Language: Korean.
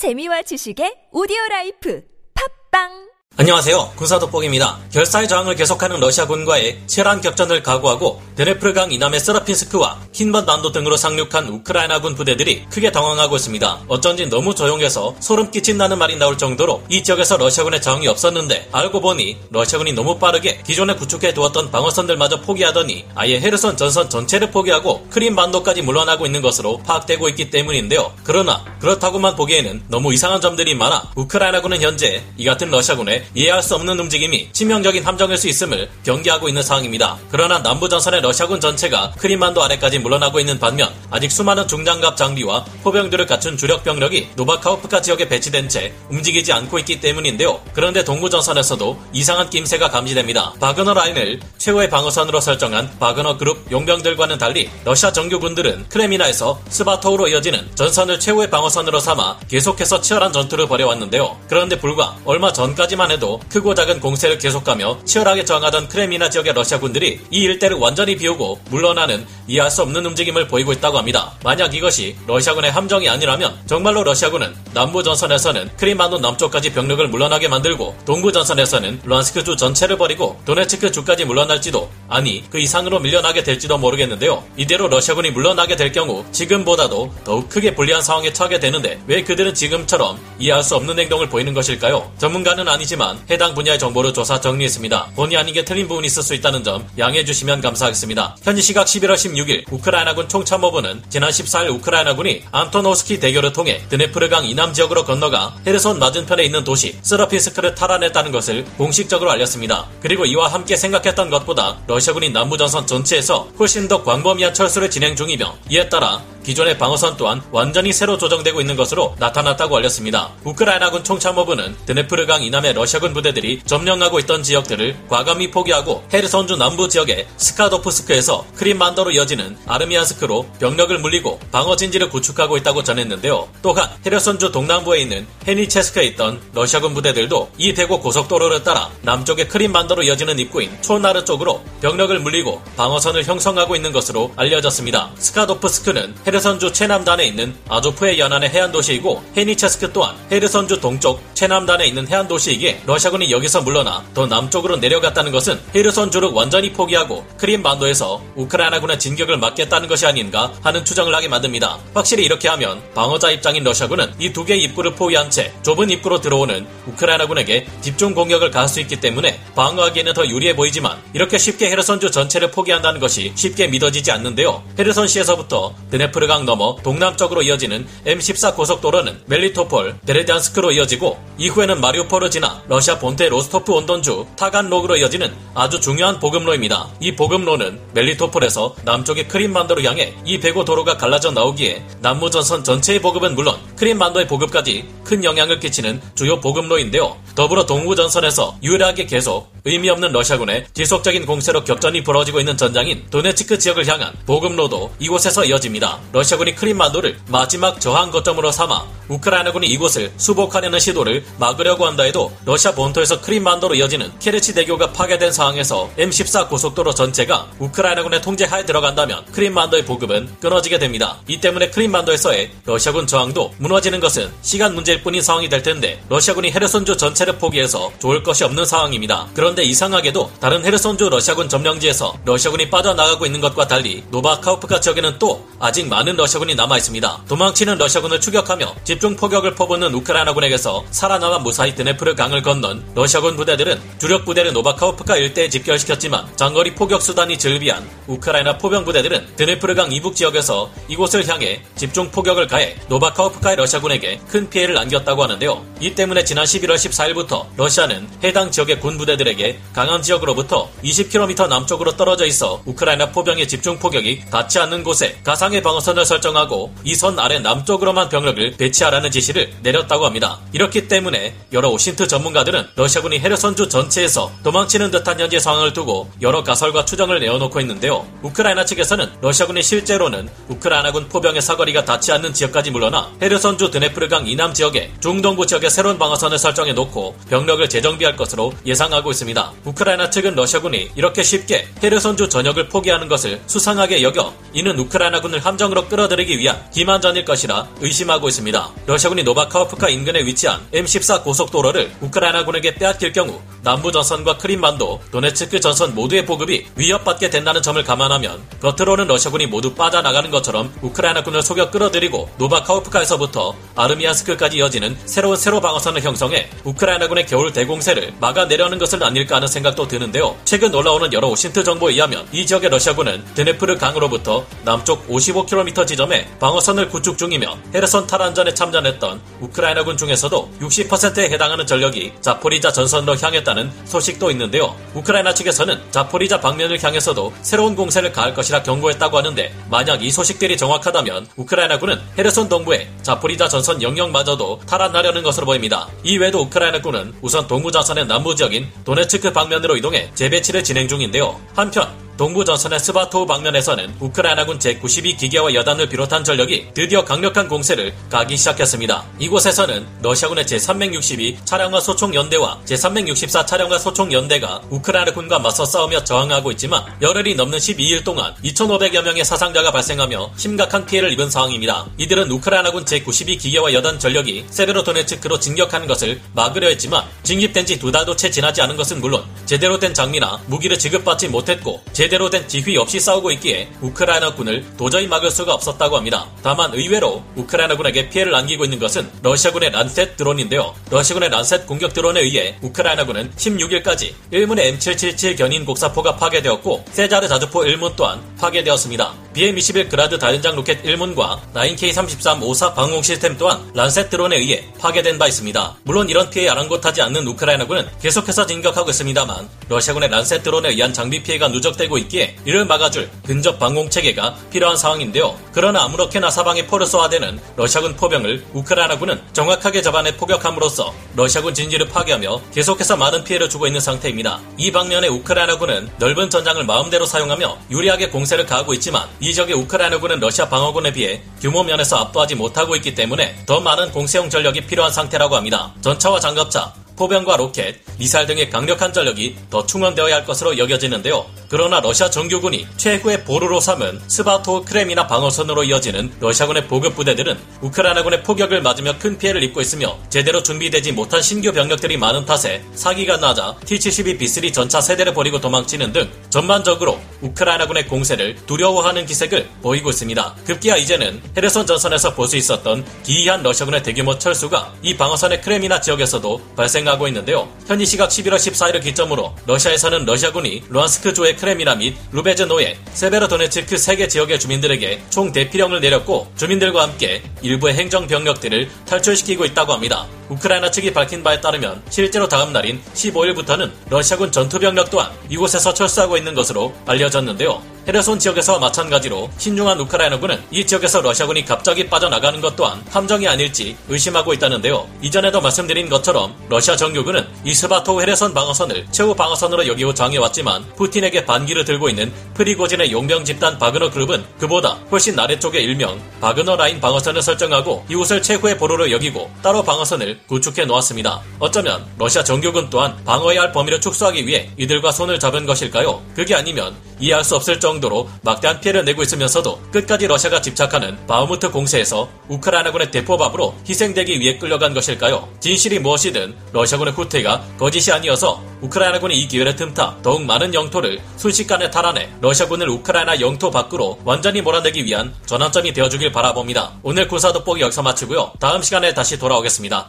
재미와 지식의 오디오 라이프. 팟빵 안녕하세요. 군사돋보기입니다. 결사의 저항을 계속하는 러시아군과의 치열한 격전을 각오하고 드네프르강 이남의 세라핀스크와 난도 등으로 상륙한 우크라이나군 부대들이 크게 당황하고 있습니다. 어쩐지 너무 조용해서 소름 끼친다는 말이 나올 정도로 이 지역에서 러시아군의 저항이 없었는데 알고 보니 러시아군이 너무 빠르게 기존에 구축해 두었던 방어선들마저 포기하더니 아예 헤르손 전선 전체를 포기하고 크림 반도까지 물러나고 있는 것으로 파악되고 있기 때문인데요. 그러나 그렇다고만 보기에는 너무 이상한 점들이 많아 우크라이나군은 현재 이 같은 러시아군의 이해할 수 없는 움직임이 치명적인 함정일 수 있음을 경계하고 있는 상황입니다. 그러나 남부 전선의 러시아군 전체가 크림반도 아래까지 물러나고 있는 반면 아직 수많은 중장갑 장비와 포병들을 갖춘 주력 병력이 노바카호우카 지역에 배치된 채 움직이지 않고 있기 때문인데요. 그런데 동부 전선에서도 이상한 낌새가 감지됩니다. 바그너 라인을 최후의 방어선으로 설정한 바그너 그룹 용병들과는 달리 러시아 정규군들은 크레미나에서 스바토우로 이어지는 전선을 최후의 방어선으로 삼아 계속해서 치열한 전투를 벌여왔는데요. 그런데 불과 얼마 전까지만 해도 크고 작은 공세를 계속하며 치열하게 저항하던 크레미나 지역의 러시아 군들이 이 일대를 완전히 비우고 물러나는 이해할 수 없는 움직임을 보이고 있다고 합니다. 만약 이것이 러시아군의 함정이 아니라면 정말로 러시아군은 남부 전선에서는 크림반도 남쪽까지 병력을 물러나게 만들고 동부 전선에서는 루한스크 주 전체를 버리고 도네츠크 주까지 물러날지도 아니 그 이상으로 밀려나게 될지도 모르겠는데요. 이대로 러시아군이 물러나게 될 경우 지금보다도 더욱 크게 불리한 상황에 처하게 되는데 왜 그들은 지금처럼 이해할 수 없는 행동을 보이는 것일까요? 전문가는 아니지만 해당 분야의 정보를 조사 정리했습니다. 본의 아닌 게 틀린 부분이 있을 수 있다는 점 양해해 주시면 감사하겠습니다. 현지 시각 11월 16일 우크라이나군 총참모부는 지난 14일 우크라이나군이 안토노스키 대교를 통해 드네프르강 이남 지역으로 건너가 헤르손 맞은편에 있는 도시 스라핀스크를 탈환했다는 것을 공식적으로 알렸습니다. 그리고 이와 함께 생각했던 것보다 러시아군이 남부전선 전체에서 훨씬 더 광범위한 철수를 진행 중이며 이에 따라 기존의 방어선 또한 완전히 새로 조정되고 있는 것으로 나타났다고 알렸습니다. 우크라이나군 총참모부는 드네프르강 이남의 러시아군 부대들이 점령하고 있던 지역들을 과감히 포기하고 헤르손주 남부 지역의 스카도프스크에서 크림반도로 이어지는 아르미안스크로 병력을 물리고 방어 진지를 구축하고 있다고 전했는데요. 또한 헤르손주 동남부에 있는 헤니체스크에 있던 러시아군 부대들도 E105 고속도로를 따라 남쪽의 크림반도로 이어지는 입구인 초나르 쪽으로 병력을 물리고 방어선을 형성하고 있는 것으로 알려졌습니다. 스카도프스크는 헤르손주 최남단에 있는 아조프해 연안의 해안 도시이고 헤니체스크 또한 헤르손주 동쪽 최남단에 있는 해안 도시이기에 러시아군이 여기서 물러나 더 남쪽으로 내려갔다는 것은 헤르손주를 완전히 포기하고 크림 반도에서 우크라이나군의 진격을 막겠다는 것이 아닌가 하는 추정을 하게 만듭니다. 확실히 이렇게 하면 방어자 입장인 러시아군은 이 두 개의 입구를 포위한 채 좁은 입구로 들어오는 우크라이나군에게 집중 공격을 가할 수 있기 때문에 방어하기에는 더 유리해 보이지만 이렇게 쉽게 헤르손주 전체를 포기한다는 것이 쉽게 믿어지지 않는데요. 헤르손시에서부터 드네프르강 넘어 동남쪽으로 이어지는 M14 고속도로는 멜리토폴, 베르디안스크로 이어지고 이후에는 마리우폴을 지나 러시아 본토 로스토프 온돈주 타간로그로 이어지는 아주 중요한 보급로입니다. 이 보급로는 멜리토폴에서 남쪽의 크림반도로 향해 E105 도로가 갈라져 나오기에 남부전선 전체의 보급은 물론 크림반도의 보급까지 큰 영향을 끼치는 주요 보급로인데요. 더불어 동부전선에서 유일하게 계속 의미 없는 러시아군의 지속적인 공세로 격전이 벌어지고 있는 전장인 도네츠크 지역을 향한 보급로도 이곳에서 이어집니다. 러시아군이 크림반도를 마지막 저항 거점으로 삼아 우크라이나군이 이곳을 수복하려는 시도를 막으려고 한다 해도 러시아 본토에서 크림반도로 이어지는 케르치 대교가 파괴된 상황에서 M14 고속도로 전체가 우크라이나군의 통제하에 들어간다면 크림반도의 보급은 끊어지게 됩니다. 이 때문에 크림반도에서의 러시아군 저항도 무너지는 것은 시간 문제일 뿐인 상황이 될 텐데 러시아군이 헤르손주 전체를 포기해서 좋을 것이 없는 상황입니다. 그런데 이상하게도 다른 헤르손주 러시아군 점령지에서 러시아군이 빠져나가고 있는 것과 달리 노바카우프카 지역에는 또 아직 많은 러시아군이 남아 있습니다. 도망치는 러시아군을 추격하며 집중 포격을 퍼붓는 우크라이나군에게서 살아남아 무사히 드네프르 강을 건넌 러시아군 부대들은 주력 부대를 노바카우프카 일대에 집결시켰지만 장거리 포격 수단이 즐비한 우크라이나 포병 부대들은 드네프르 강 이북 지역에서 이곳을 향해 집중 포격을 가해 노바카우프카의 러시아군에게 큰 피해를 안겼다고 하는데요. 이 때문에 지난 11월 14일부터 러시아는 해당 지역의 군 부대들에게 강안 지역으로부터 20km 남쪽으로 떨어져 있어 우크라이나 포병의 집중 포격이 닿지 않는 곳에 가상의 방어선을 설정하고 이 선 아래 남쪽으로만 병력을 배치하라는 지시를 내렸다고 합니다. 이렇기 때문에 여러 OSINT 전문가들은 러시아군이 헤르손주 전체에서 도망치는 듯한 현재 상황을 두고 여러 가설과 추정을 내어놓고 있는데요. 우크라이나 측에서는 러시아군이 실제로는 우크라이나군 포병의 사거리가 닿지 않는 지역까지 물러나 헤르손주 드네프르강 이남 지역에 중동부 지역에 새로운 방어선을 설정해 놓고 병력을 재정비할 것으로 예상하고 있습니다. 우크라이나 측은 러시아군이 이렇게 쉽게 헤르손주 전역을 포기하는 것을 수상하게 여겨 이는 우크라이나군을 함정으로 끌어들이기 위한 기만전일 것이라 의심하고 있습니다. 러시아군이 노바카우프카 인근에 위치한 M14 고속도로를 우크라이나군에게 빼앗길 경우 남부 전선과 크림반도, 도네츠크 전선 모두의 보급이 위협받게 된다는 점을 감안하면 겉으로는 러시아군이 모두 빠져나가는 것처럼 우크라이나군을 속여 끌어들이고 노바카우프카에서부터 아르미안스크까지 이어지는 새로운 세로 방어선을 형성해 우크라이나군의 겨울 대공세를 막아내려는 것은 아닐까 하는 생각도 드는데요. 최근 올라오는 여러 OSINT 정보에 의하면 이 지역의 러시아군은 드네프르 강으로부터 남쪽 55km 지점에 방어선을 구축 중이며 헤르선 탈환전에 참전했던 우크라이나군 중에서도 60%에 해당하는 전력이 자포리자 전선으로 향했다는 소식도 있는데요. 우크라이나 측에서는 자포리자 방면을 향해서도 새로운 공세를 가할 것이라 경고했다고 하는데 만약 이 소식들이 정확하다면 우크라이나군은 헤르손 동부의 자포리자 전선 영역마저도 탈환하려는 것으로 보입니다. 이외에도 우크라이나군은 우선 동부 전선의 남부 지역인 도네츠크 방면으로 이동해 재배치를 진행 중인데요. 한편 동부 전선의 스바토우 방면에서는 우크라이나군 제92 기계와 여단을 비롯한 전력이 드디어 강력한 공세를 가기 시작했습니다. 이곳에서는 러시아군의 제362 차량과 소총 연대와 제364 차량화 소총 연대가 우크라이나군과 맞서 싸우며 저항하고 있지만 열흘이 넘는 12일 동안 2,500여 명의 사상자가 발생하며 심각한 피해를 입은 상황입니다. 이들은 우크라이나군 제92 기계화 여단 전력이 세베로도네츠크로 진격하는 것을 막으려 했지만 징집된 지 두 달도 채 지나지 않은 것은 물론 제대로 된 장비나 무기를 지급받지 못했고 제대로 된 지휘 없이 싸우고 있기에 우크라이나군을 도저히 막을 수가 없었다고 합니다. 다만 의외로 우크라이나군에게 피해를 안기고 있는 것은 러시아군의 란셋 드론인데요. 러시아군의 란셋 공격 드론에 의해 우크라이나군은 16일까지 1문의 M777 견인 곡사포가 파괴되었고 세자르 자주포 1문 또한 파괴되었습니다. BM-21 그라드 다연장 로켓 1문과 9K33 5사 방공 시스템 또한 란셋 드론에 의해 파괴된 바 있습니다. 물론 이런 피해에 아랑곳하지 않는 우크라이나군은 계속해서 진격하고 있습니다만 러시아군의 란셋 드론에 의한 장비 피해가 누적되고 있기에 이를 막아줄 근접 방공 체계가 필요한 상황인데요. 그러나 아무렇게나 사방에 포를 쏘아대는 러시아군 포병을 우크라이나군은 정확하게 잡아내 포격함으로써 러시아군 진지를 파괴하며 계속해서 많은 피해를 주고 있는 상태입니다. 이 방면에 우크라이나군은 넓은 전장을 마음대로 사용하며 유리하게 공세를 가하고 있지만 이 지역의 우크라이나군은 러시아 방어군에 비해 규모 면에서 압도하지 못하고 있기 때문에 더 많은 공세용 전력이 필요한 상태라고 합니다. 전차와 장갑차, 포병과 로켓, 미사일 등의 강력한 전력이 더 충원되어야 할 것으로 여겨지는데요. 그러나 러시아 정규군이 최후의 보루로 삼은 스바토 크레미나 방어선으로 이어지는 러시아군의 보급 부대들은 우크라이나군의 포격을 맞으며 큰 피해를 입고 있으며 제대로 준비되지 못한 신규 병력들이 많은 탓에 사기가 낮아 T-72B3 전차 세 대를 버리고 도망치는 등 전반적으로 우크라이나군의 공세를 두려워하는 기색을 보이고 있습니다. 급기야 이제는 헤르손 전선에서 볼 수 있었던 기이한 러시아군의 대규모 철수가 이 방어선의 크레미나 지역에서도 발생하고 있는데요. 현지 시각 11월 14일을 기점으로 러시아에서는 러시아군이 루한스크주의 크레미나 및 루베즈노의 세베로도네츠크 세개 지역의 주민들에게 총 대피령을 내렸고 주민들과 함께 일부의 행정 병력들을 탈출시키고 있다고 합니다. 우크라이나 측이 밝힌 바에 따르면 실제로 다음 날인 15일부터는 러시아군 전투병력 또한 이곳에서 철수하고 있는 것으로 알려졌는데요. 헤르손 지역에서와 마찬가지로 신중한 우크라이나군은 이 지역에서 러시아군이 갑자기 빠져나가는 것 또한 함정이 아닐지 의심하고 있다는데요. 이전에도 말씀드린 것처럼 러시아 정규군은 이 스바토 헤르손 방어선을 최후 방어선으로 여기고 주장해왔지만 푸틴에게 반기를 들고 있는 프리고진의 용병 집단 바그너 그룹은 그보다 훨씬 아래쪽의 일명 바그너 라인 방어선을 설정하고 이곳을 최후의 보루로 여기고 따로 방어선을 구축해 놓았습니다. 어쩌면 러시아 정규군 또한 방어해야 할 범위를 축소하기 위해 이들과 손을 잡은 것일까요? 그게 아니면 이해할 수 없을 정도로 막대한 피해를 내고 있으면서도 끝까지 러시아가 집착하는 바흐무트 공세에서 우크라이나군의 대포밥으로 희생되기 위해 끌려간 것일까요? 진실이 무엇이든 러시아군의 후퇴가 거짓이 아니어서 우크라이나군이 이 기회를 틈타 더욱 많은 영토를 순식간에 탈환해 러시아군을 우크라이나 영토 밖으로 완전히 몰아내기 위한 전환점이 되어주길 바라봅니다. 오늘 군사 돋보기 여기서 마치고요. 다음 시간에 다시 돌아오겠습니다.